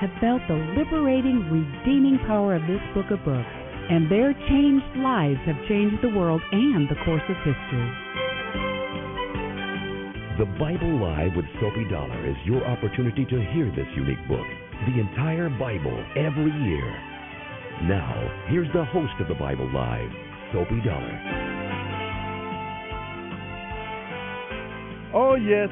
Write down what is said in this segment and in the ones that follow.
have felt the liberating, redeeming power of this book of books, and their changed lives have changed the world and the course of history. The Bible Live with Soapy Dollar is your opportunity to hear this unique book, the entire Bible, every year. Now, here's the host of the Bible Live, Soapy Dollar. Oh, yes.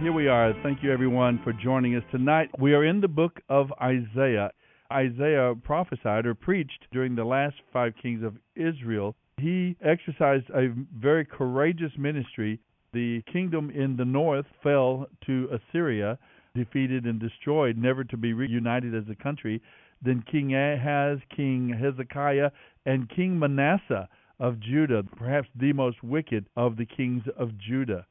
Here we are. Thank you, everyone, for joining us tonight. We are in the book of Isaiah. Isaiah prophesied or preached during the last five kings of Israel. He exercised a very courageous ministry. The kingdom in the north fell to Assyria, defeated and destroyed, never to be reunited as a country. Then King Ahaz, King Hezekiah, and King Manasseh of Judah, perhaps the most wicked of the kings of Judah.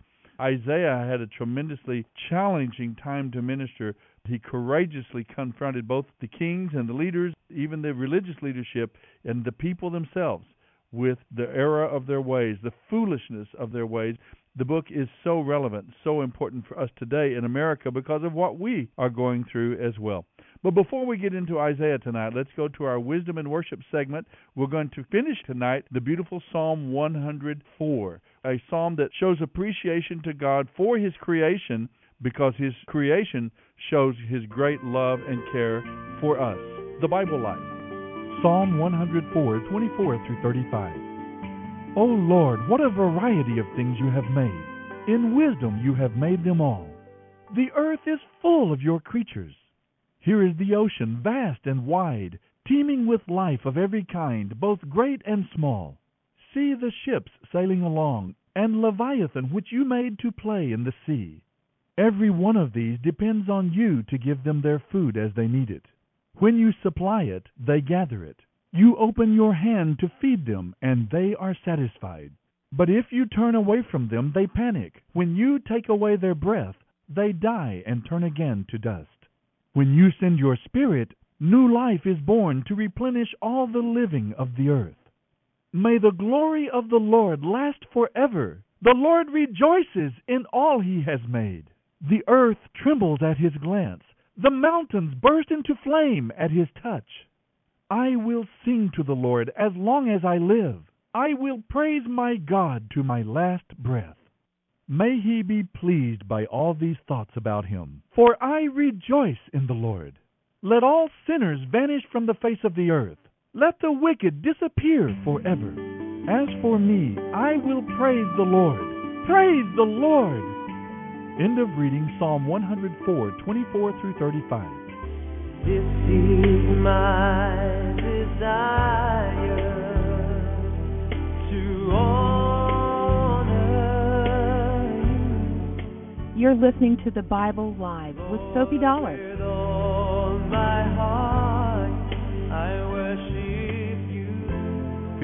Isaiah had a tremendously challenging time to minister. He courageously confronted both the kings and the leaders, even the religious leadership, and the people themselves with the error of their ways, the foolishness of their ways. The book is so relevant, so important for us today in America because of what we are going through as well. But before we get into Isaiah tonight, let's go to our wisdom and worship segment. We're going to finish tonight the beautiful Psalm 104 a psalm that shows appreciation to God for His creation because His creation shows His great love and care for us. The Bible Life. Psalm 104, 24 through 35. O Lord, what a variety of things you have made! In wisdom you have made them all. The earth is full of your creatures. Here is the ocean, vast and wide, teeming with life of every kind, both great and small. See the ships sailing along, and Leviathan which you made to play in the sea. Every one of these depends on you to give them their food as they need it. When you supply it, they gather it. You open your hand to feed them, and they are satisfied. But if you turn away from them, they panic. When you take away their breath, they die and turn again to dust. When you send your Spirit, new life is born to replenish all the living of the earth. May the glory of the Lord last forever. The Lord rejoices in all he has made. The earth trembles at his glance. The mountains burst into flame at his touch. I will sing to the Lord as long as I live. I will praise my God to my last breath. May he be pleased by all these thoughts about him, for I rejoice in the Lord. Let all sinners vanish from the face of the earth. Let the wicked disappear forever. As for me, I will praise the Lord. Praise the Lord! End of reading Psalm 104, 24 through 35. This is my You're listening to the Bible Live with Soapy Dollar. With all my heart, I worship you.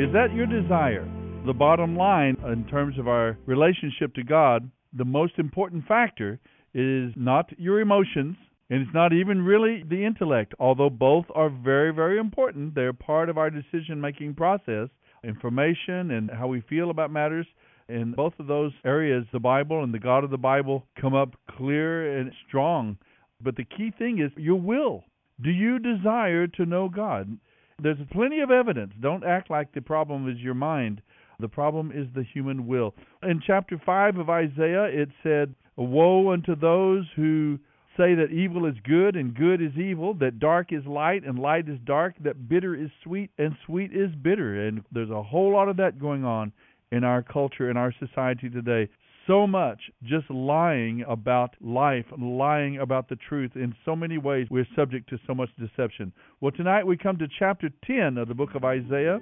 Is that your desire? The bottom line, in terms of our relationship to God, the most important factor is not your emotions, And it's not even really the intellect, although both are very, very important. They're part of our decision making process. Information and how we feel about matters. In both of those areas, the Bible and the God of the Bible come up clear and strong. But the key thing is your will. Do you desire to know God? There's plenty of evidence. Don't act like the problem is your mind. The problem is the human will. In chapter 5 of Isaiah, it said, Woe unto those who say that evil is good and good is evil, that dark is light and light is dark, that bitter is sweet and sweet is bitter. And there's a whole lot of that going on in our culture, in our society today. So much just lying about life, lying about the truth. In so many ways, we're subject to so much deception. Well, tonight we come to chapter 10 of the book of Isaiah,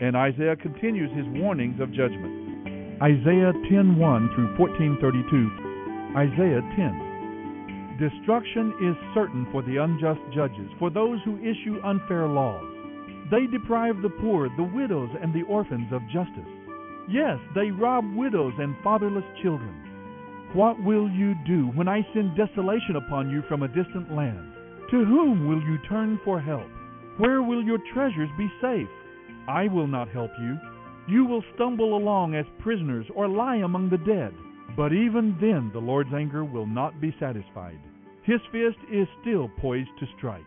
and Isaiah continues his warnings of judgment. Isaiah 10:1 through 14:32. Isaiah 10. Destruction is certain for the unjust judges, for those who issue unfair laws. They deprive the poor, the widows, and the orphans of justice. Yes, they rob widows and fatherless children. What will you do when I send desolation upon you from a distant land? To whom will you turn for help? Where will your treasures be safe? I will not help you. You will stumble along as prisoners or lie among the dead. But even then the Lord's anger will not be satisfied. His fist is still poised to strike.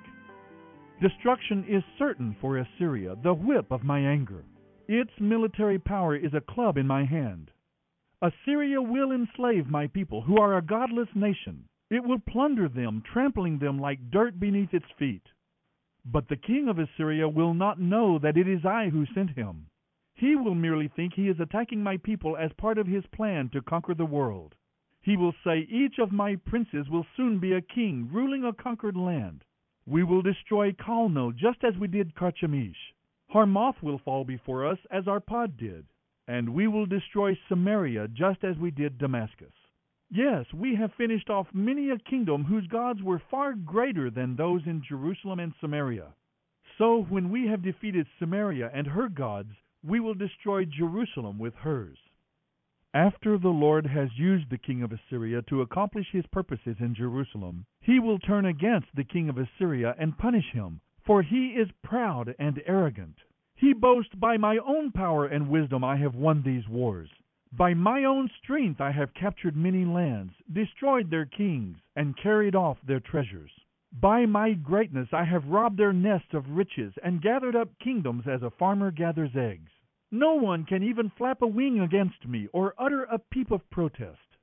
Destruction is certain for Assyria, the whip of my anger. Its military power is a club in my hand. Assyria will enslave my people, who are a godless nation. It will plunder them, trampling them like dirt beneath its feet. But the king of Assyria will not know that it is I who sent him. He will merely think he is attacking my people as part of his plan to conquer the world. He will say, Each of my princes will soon be a king, ruling a conquered land. We will destroy Calno just as we did Carchemish. Hamath will fall before us as Arpad did. And we will destroy Samaria just as we did Damascus. Yes, we have finished off many a kingdom whose gods were far greater than those in Jerusalem and Samaria. So when we have defeated Samaria and her gods, we will destroy Jerusalem with hers. After the Lord has used the king of Assyria to accomplish his purposes in Jerusalem, he will turn against the king of Assyria and punish him, for he is proud and arrogant. He boasts, By my own power and wisdom I have won these wars. By my own strength I have captured many lands, destroyed their kings, and carried off their treasures. By my greatness I have robbed their nest of riches, and gathered up kingdoms as a farmer gathers eggs. No one can even flap a wing against me, or utter a peep of protest.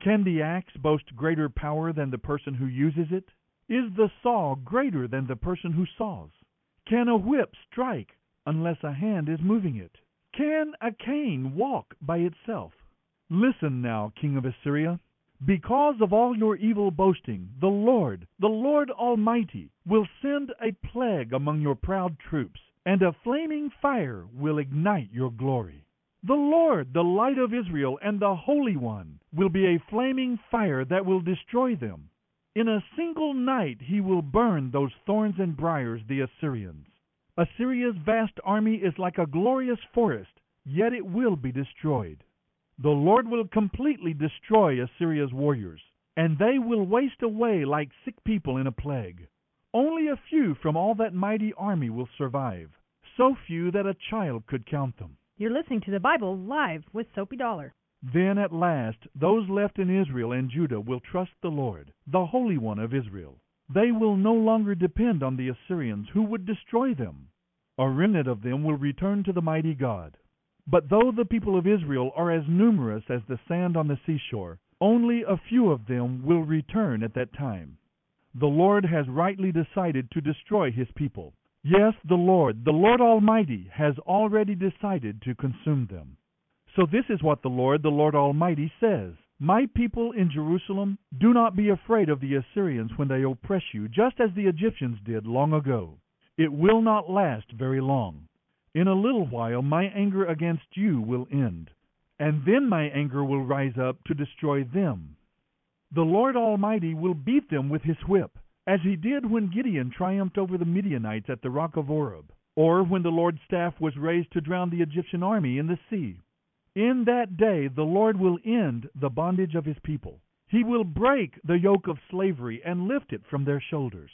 Can the axe boast greater power than the person who uses it? Is the saw greater than the person who saws? Can a whip strike unless a hand is moving it? Can a cane walk by itself? Listen now, king of Assyria. Because of all your evil boasting, the Lord, the Lord Almighty, will send a plague among your proud troops and a flaming fire will ignite your glory. The Lord, the light of Israel, and the Holy One, will be a flaming fire that will destroy them. In a single night he will burn those thorns and briars, the Assyrians. Assyria's vast army is like a glorious forest, yet it will be destroyed. The Lord will completely destroy Assyria's warriors, and they will waste away like sick people in a plague. Only a few from all that mighty army will survive, so few that a child could count them. You're listening to the Bible live with Soapy Dollar. Then at last those left in Israel and Judah will trust the Lord, the Holy One of Israel. They will no longer depend on the Assyrians who would destroy them. A remnant of them will return to the mighty God. But though the people of Israel are as numerous as the sand on the seashore, only a few of them will return at that time. The Lord has rightly decided to destroy his people. Yes, the Lord, the Lord Almighty, has already decided to consume them. So this is what the Lord, the Lord Almighty, says My people in Jerusalem, do not be afraid of the Assyrians when they oppress you, just as the Egyptians did long ago. It will not last very long. In a little while my anger against you will end, and then my anger will rise up to destroy them. The Lord Almighty will beat them with his whip, as he did when Gideon triumphed over the Midianites at the rock of Oreb, or when the Lord's staff was raised to drown the Egyptian army in the sea. In that day the Lord will end the bondage of his people. He will break the yoke of slavery and lift it from their shoulders.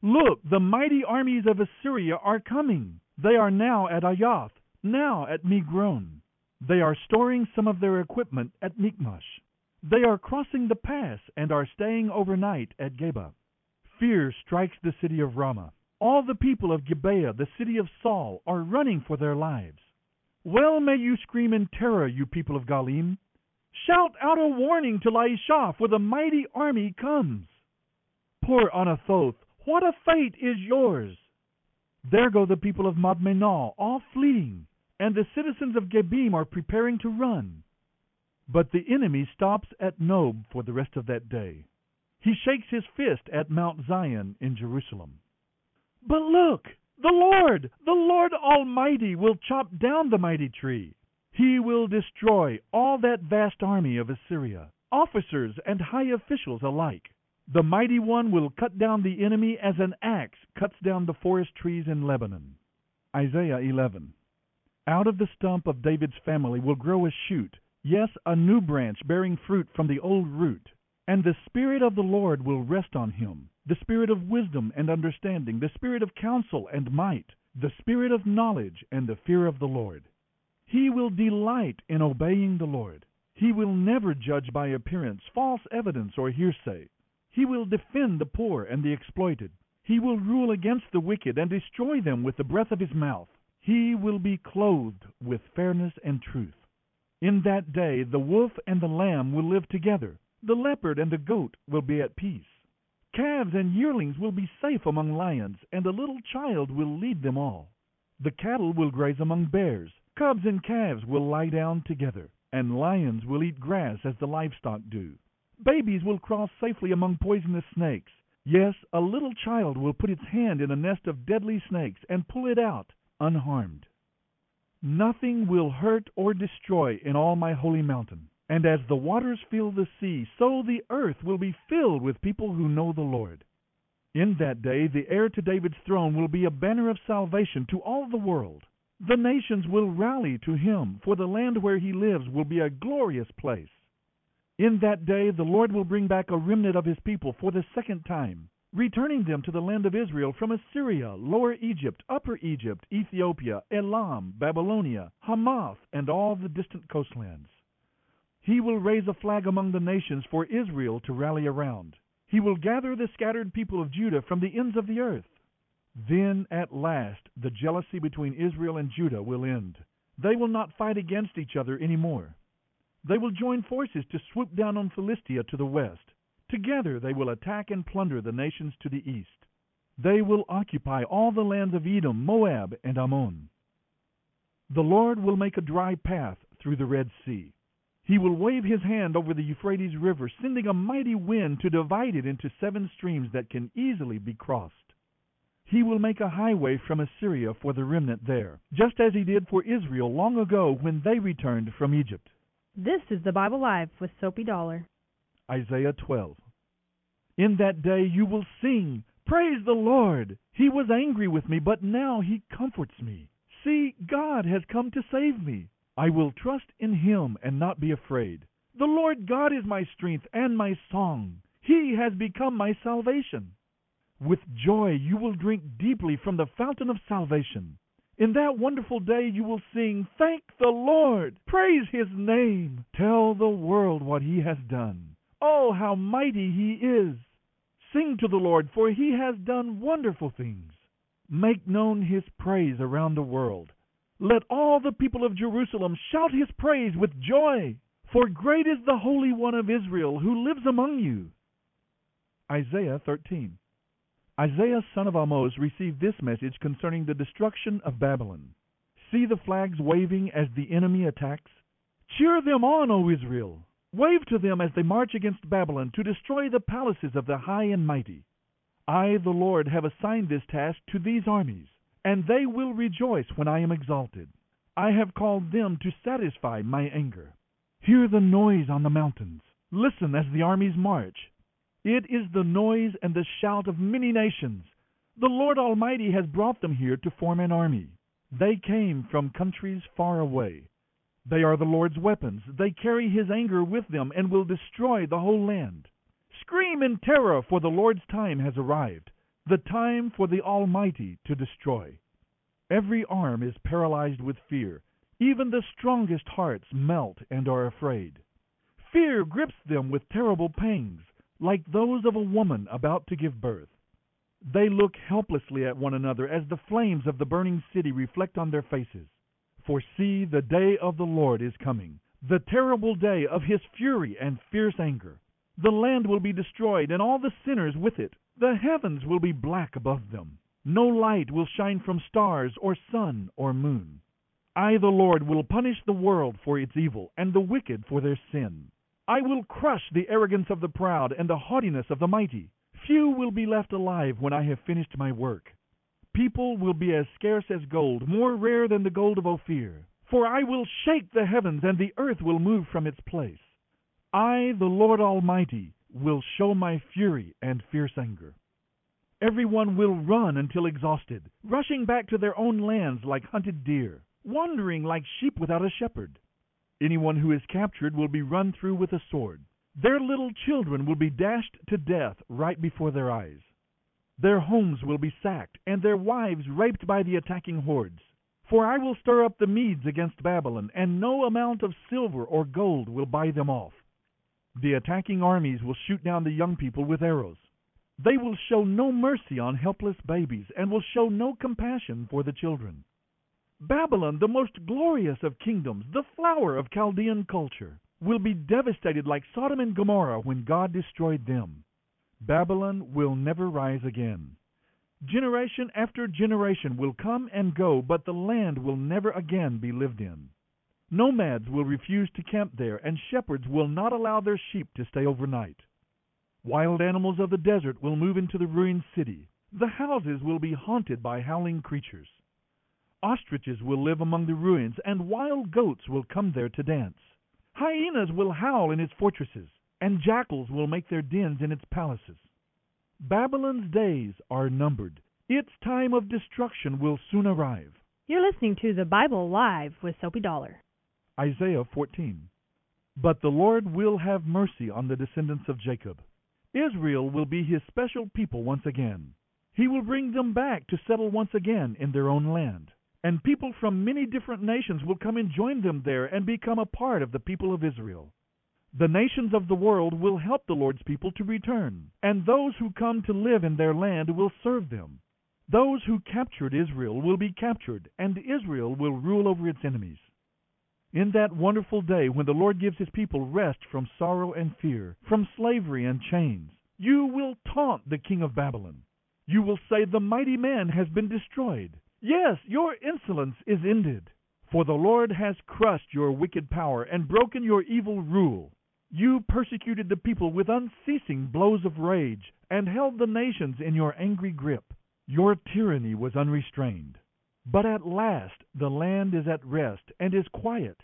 Look, the mighty armies of Assyria are coming. They are now at Aiath, now at Migron. They are storing some of their equipment at Michmash. They are crossing the pass and are staying overnight at Geba. Fear strikes the city of Ramah. All the people of Gibeah, the city of Saul, are running for their lives. Well may you scream in terror, you people of Galim. Shout out a warning to Laishah, for the mighty army comes. Poor Anathoth, what a fate is yours! There go the people of Madmenah, all fleeing, and the citizens of Gebim are preparing to run. But the enemy stops at Nob for the rest of that day. He shakes his fist at Mount Zion in Jerusalem. But look, the Lord, the Lord Almighty, will chop down the mighty tree. He will destroy all that vast army of Assyria, officers and high officials alike. The mighty one will cut down the enemy as an axe cuts down the forest trees in Lebanon. Isaiah 11. Out of the stump of David's family will grow a shoot, yes, a new branch bearing fruit from the old root. And the Spirit of the Lord will rest on him the Spirit of wisdom and understanding, the Spirit of counsel and might, the Spirit of knowledge and the fear of the Lord. He will delight in obeying the Lord. He will never judge by appearance, false evidence, or hearsay. He will defend the poor and the exploited. He will rule against the wicked and destroy them with the breath of his mouth. He will be clothed with fairness and truth. In that day the wolf and the lamb will live together. The leopard and the goat will be at peace. Calves and yearlings will be safe among lions, and a little child will lead them all. The cattle will graze among bears. Cubs and calves will lie down together, and lions will eat grass as the livestock do. Babies will cross safely among poisonous snakes. Yes, a little child will put its hand in a nest of deadly snakes and pull it out unharmed. Nothing will hurt or destroy in all my holy mountain. And as the waters fill the sea, so the earth will be filled with people who know the Lord. In that day, the heir to David's throne will be a banner of salvation to all the world. The nations will rally to him, for the land where he lives will be a glorious place. In that day the Lord will bring back a remnant of his people for the second time, returning them to the land of Israel from Assyria, Lower Egypt, Upper Egypt, Ethiopia, Elam, Babylonia, Hamath, and all the distant coastlands. He will raise a flag among the nations for Israel to rally around. He will gather the scattered people of Judah from the ends of the earth. Then at last the jealousy between Israel and Judah will end. They will not fight against each other any more. They will join forces to swoop down on Philistia to the west. Together they will attack and plunder the nations to the east. They will occupy all the lands of Edom, Moab, and Ammon. The Lord will make a dry path through the Red Sea. He will wave his hand over the Euphrates River, sending a mighty wind to divide it into seven streams that can easily be crossed. He will make a highway from Assyria for the remnant there, just as he did for Israel long ago when they returned from Egypt. This is the Bible Live with Soapy Dollar. Isaiah 12. In that day you will sing, Praise the Lord! He was angry with me, but now he comforts me. See, God has come to save me. I will trust in him and not be afraid. The Lord God is my strength and my song. He has become my salvation. With joy you will drink deeply from the fountain of salvation. In that wonderful day you will sing, Thank the Lord! Praise his name! Tell the world what he has done. Oh, how mighty he is! Sing to the Lord, for he has done wonderful things. Make known his praise around the world. Let all the people of Jerusalem shout his praise with joy, for great is the Holy One of Israel who lives among you. Isaiah 13. Isaiah son of Amoz received this message concerning the destruction of Babylon. See the flags waving as the enemy attacks? Cheer them on, O Israel! Wave to them as they march against Babylon to destroy the palaces of the high and mighty. I, the Lord, have assigned this task to these armies, and they will rejoice when I am exalted. I have called them to satisfy my anger. Hear the noise on the mountains. Listen as the armies march. It is the noise and the shout of many nations. The Lord Almighty has brought them here to form an army. They came from countries far away. They are the Lord's weapons. They carry his anger with them and will destroy the whole land. Scream in terror, for the Lord's time has arrived, the time for the Almighty to destroy. Every arm is paralyzed with fear. Even the strongest hearts melt and are afraid. Fear grips them with terrible pangs, like those of a woman about to give birth. They look helplessly at one another as the flames of the burning city reflect on their faces. For see, the day of the Lord is coming, the terrible day of his fury and fierce anger. The land will be destroyed, and all the sinners with it. The heavens will be black above them. No light will shine from stars, or sun, or moon. I, the Lord, will punish the world for its evil, and the wicked for their sin. I will crush the arrogance of the proud and the haughtiness of the mighty. Few will be left alive when I have finished my work. People will be as scarce as gold, more rare than the gold of Ophir. For I will shake the heavens, and the earth will move from its place. I, the Lord Almighty, will show my fury and fierce anger. Everyone will run until exhausted, rushing back to their own lands like hunted deer, wandering like sheep without a shepherd. Anyone who is captured will be run through with a sword. Their little children will be dashed to death right before their eyes. Their homes will be sacked, and their wives raped by the attacking hordes. For I will stir up the Medes against Babylon, and no amount of silver or gold will buy them off. The attacking armies will shoot down the young people with arrows. They will show no mercy on helpless babies, and will show no compassion for the children. Babylon, the most glorious of kingdoms, the flower of Chaldean culture, will be devastated like Sodom and Gomorrah when God destroyed them. Babylon will never rise again. Generation after generation will come and go, but the land will never again be lived in. Nomads will refuse to camp there, and shepherds will not allow their sheep to stay overnight. Wild animals of the desert will move into the ruined city. The houses will be haunted by howling creatures. Ostriches will live among the ruins, and wild goats will come there to dance. Hyenas will howl in its fortresses and jackals will make their dens in its palaces. Babylon's days are numbered. Its time of destruction will soon arrive. You're listening to the Bible Live with Soapy Dollar. Isaiah 14. But the Lord will have mercy on the descendants of Jacob. Israel will be his special people once again. He will bring them back to settle once again in their own land. And people from many different nations will come and join them there and become a part of the people of Israel. The nations of the world will help the Lord's people to return, and those who come to live in their land will serve them. Those who captured Israel will be captured, and Israel will rule over its enemies. In that wonderful day when the Lord gives his people rest from sorrow and fear, from slavery and chains, you will taunt the king of Babylon. You will say, The mighty man has been destroyed. Yes, your insolence is ended. For the Lord has crushed your wicked power and broken your evil rule. You persecuted the people with unceasing blows of rage, and held the nations in your angry grip. Your tyranny was unrestrained. But at last the land is at rest and is quiet.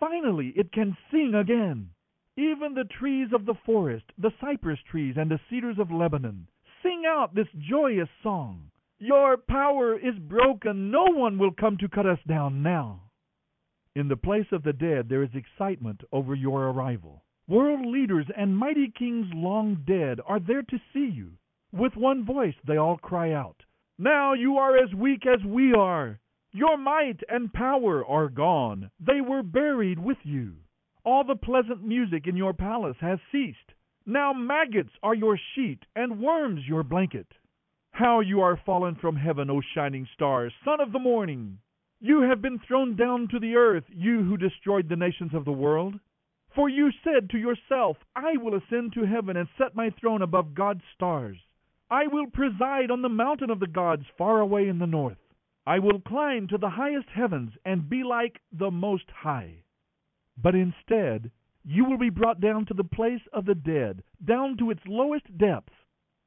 Finally it can sing again. Even the trees of the forest, the cypress trees and the cedars of Lebanon, sing out this joyous song. Your power is broken. No one will come to cut us down now. In the place of the dead there is excitement over your arrival. World leaders and mighty kings long dead are there to see you. With one voice they all cry out, Now you are as weak as we are. Your might and power are gone. They were buried with you. All the pleasant music in your palace has ceased. Now maggots are your sheet and worms your blanket. How you are fallen from heaven, O shining stars, son of the morning! You have been thrown down to the earth, you who destroyed the nations of the world. For you said to yourself, I will ascend to heaven and set my throne above God's stars. I will preside on the mountain of the gods far away in the north. I will climb to the highest heavens and be like the Most High. But instead, you will be brought down to the place of the dead, down to its lowest depths.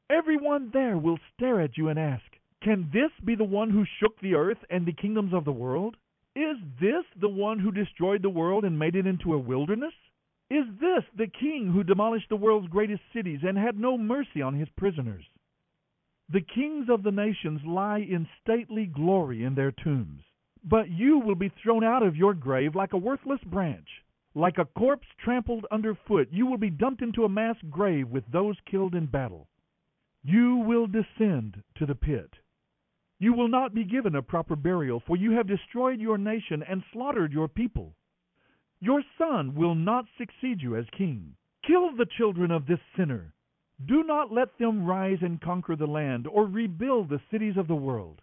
Everyone there will stare at you and ask, Can this be the one who shook the earth and the kingdoms of the world? Is this the one who destroyed the world and made it into a wilderness? Is this the king who demolished the world's greatest cities and had no mercy on his prisoners? The kings of the nations lie in stately glory in their tombs, But you will be thrown out of your grave like a worthless branch. Like a corpse trampled underfoot, you will be dumped into a mass grave with those killed in battle. You will descend to the pit. You will not be given a proper burial, for you have destroyed your nation and slaughtered your people. Your son will not succeed you as king. Kill the children of this sinner. Do not let them rise and conquer the land or rebuild the cities of the world.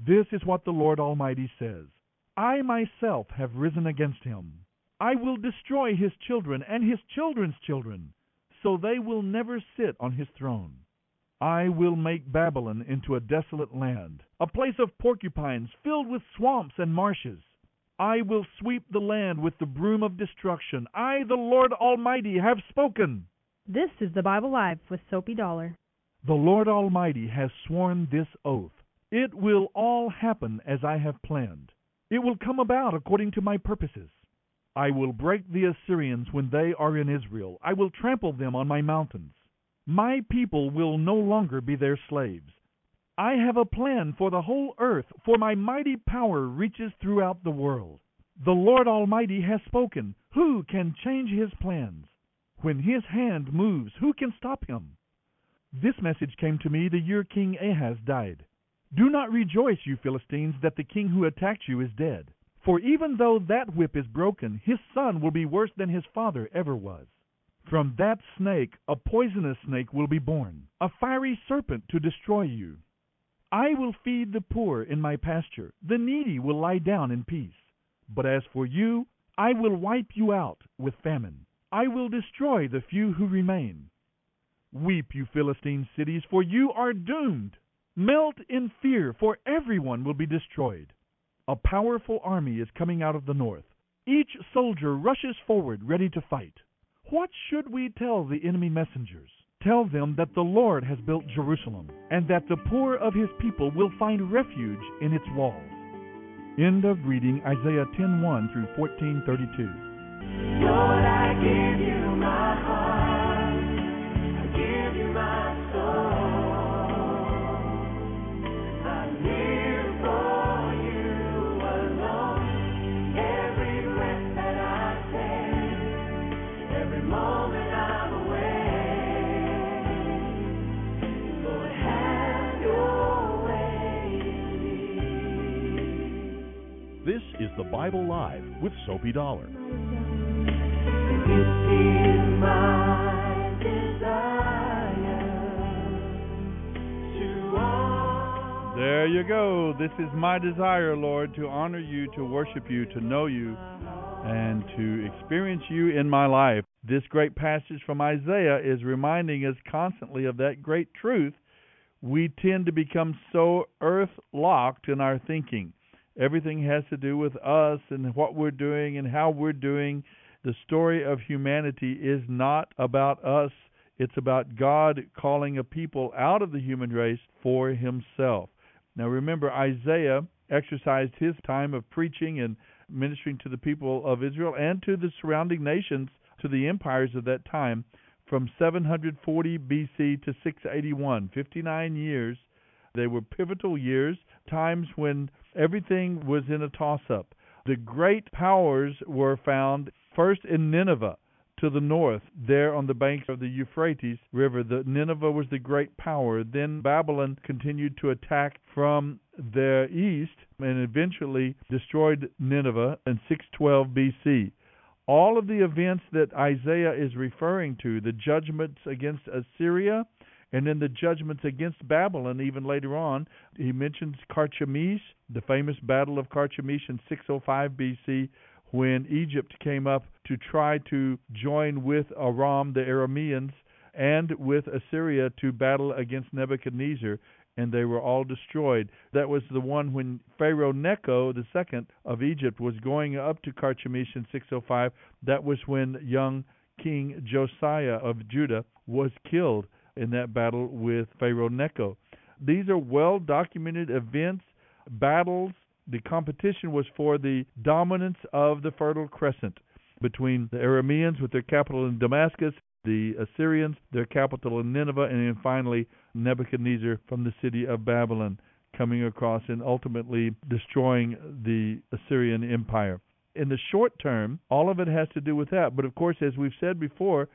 This is what the Lord Almighty says I myself have risen against him. I will destroy his children and his children's children, so they will never sit on his throne. I will make Babylon into a desolate land, a place of porcupines filled with swamps and marshes. I will sweep the land with the broom of destruction. I, the Lord Almighty, have spoken. This is the Bible Live with Soapy Dollar. The Lord Almighty has sworn this oath. It will all happen as I have planned. It will come about according to my purposes. I will break the Assyrians when they are in Israel. I will trample them on my mountains. My people will no longer be their slaves. I have a plan for the whole earth, for my mighty power reaches throughout the world. The Lord Almighty has spoken. Who can change his plans? When his hand moves, who can stop him? This message came to me the year King Ahaz died. Do not rejoice, you Philistines, that the king who attacked you is dead. For even though that whip is broken, his son will be worse than his father ever was. From that snake a poisonous snake will be born, a fiery serpent to destroy you. I will feed the poor in my pasture, the needy will lie down in peace. But as for you, I will wipe you out with famine. I will destroy the few who remain. Weep, you Philistine cities, for you are doomed. Melt in fear, for everyone will be destroyed. A powerful army is coming out of the north. Each soldier rushes forward, ready to fight. What should we tell the enemy messengers? Tell them that the Lord has built Jerusalem, and that the poor of his people will find refuge in its walls. End of reading Isaiah 10:1 through 14:32. Lord, Bible Live with Soapy Dollar. There you go. This is my desire, Lord, to honor you, to worship you, to know you, and to experience you in my life. This great passage from Isaiah is reminding us constantly of that great truth. We tend to become so earth locked in our thinking. Everything has to do with us and what we're doing and how we're doing. The story of humanity is not about us, it's about God calling a people out of the human race for himself. Now remember, Isaiah exercised his time of preaching and ministering to the people of Israel and to the surrounding nations, to the empires of that time, from 740 BC to 681, 59 years. They were pivotal years, times when everything was in a toss up. The great powers were found first in Nineveh to the north, there on the banks of the Euphrates River. The Nineveh was the great power. Then Babylon continued to attack from the east and eventually destroyed Nineveh in 612 BC. All of the events that Isaiah is referring to, the judgments against Assyria, and then the judgments against Babylon, even later on, he mentions Carchemish, the famous Battle of Carchemish in 605 BC, when Egypt came up to try to join with Aram, the Arameans, and with Assyria to battle against Nebuchadnezzar, and they were all destroyed. That was the one when Pharaoh Necho second of Egypt was going up to Carchemish in 605. That was when young King Josiah of Judah was killed in that battle with Pharaoh Necho. These are well documented events, battles. The competition was for the dominance of the Fertile Crescent between the Arameans with their capital in Damascus, the Assyrians, their capital in Nineveh, and then finally Nebuchadnezzar from the city of Babylon coming across and ultimately destroying the Assyrian Empire. In the short term, all of it has to do with that. But of course, as we've said before,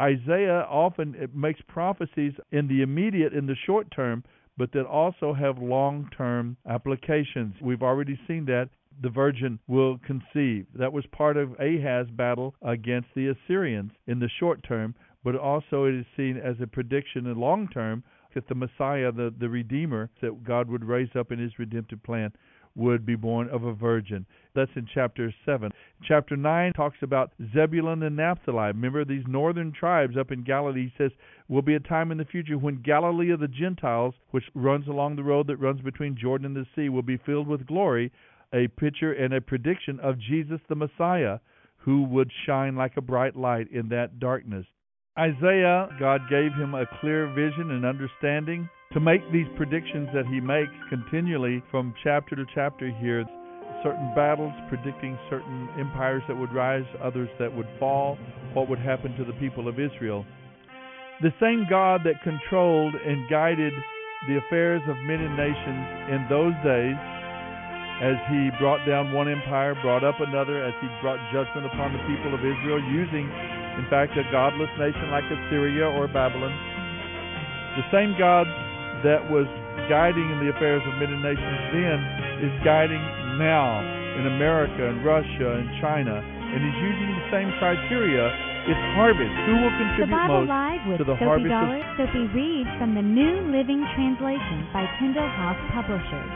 Isaiah often eh, makes prophecies in the immediate, in the short term, but that also have long term applications. We've already seen that. The virgin will conceive. That was part of Ahaz's battle against the Assyrians in the short term, but also it is seen as a prediction in long term that the Messiah, the, the Redeemer, that God would raise up in his redemptive plan, would be born of a virgin. That's in chapter 7. Chapter 9 talks about Zebulun and Naphtali. Remember these northern tribes up in Galilee. He says, Will be a time in the future when Galilee of the Gentiles, which runs along the road that runs between Jordan and the sea, will be filled with glory. A picture and a prediction of Jesus the Messiah, who would shine like a bright light in that darkness. Isaiah, God gave him a clear vision and understanding to make these predictions that he makes continually from chapter to chapter here. Certain battles predicting certain empires that would rise others that would fall. What would happen to the people of israel? The same god that controlled and guided the affairs of men and nations in those days as he brought down one empire brought up another as he brought judgment upon the people of israel using in fact, a godless nation like Assyria or Babylon. The same God that was guiding in the affairs of many nations then is guiding now in America and Russia and China, and is using the same criteria. It's harvest. Who will contribute most Live with to the Sophie harvest Dollar, of Sophie reads from the New Living Translation by Tyndale House Publishers.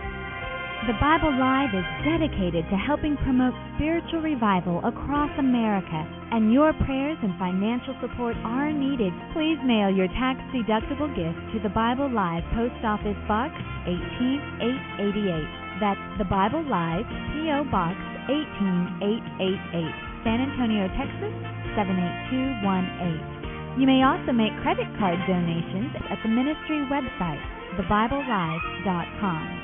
The Bible Live is dedicated to helping promote spiritual revival across America, and your prayers and financial support are needed. Please mail your tax deductible gift to the Bible Live Post Office Box 18888. That's the Bible Live P.O. Box 18888, San Antonio, Texas 78218. You may also make credit card donations at the ministry website, thebiblelive.com.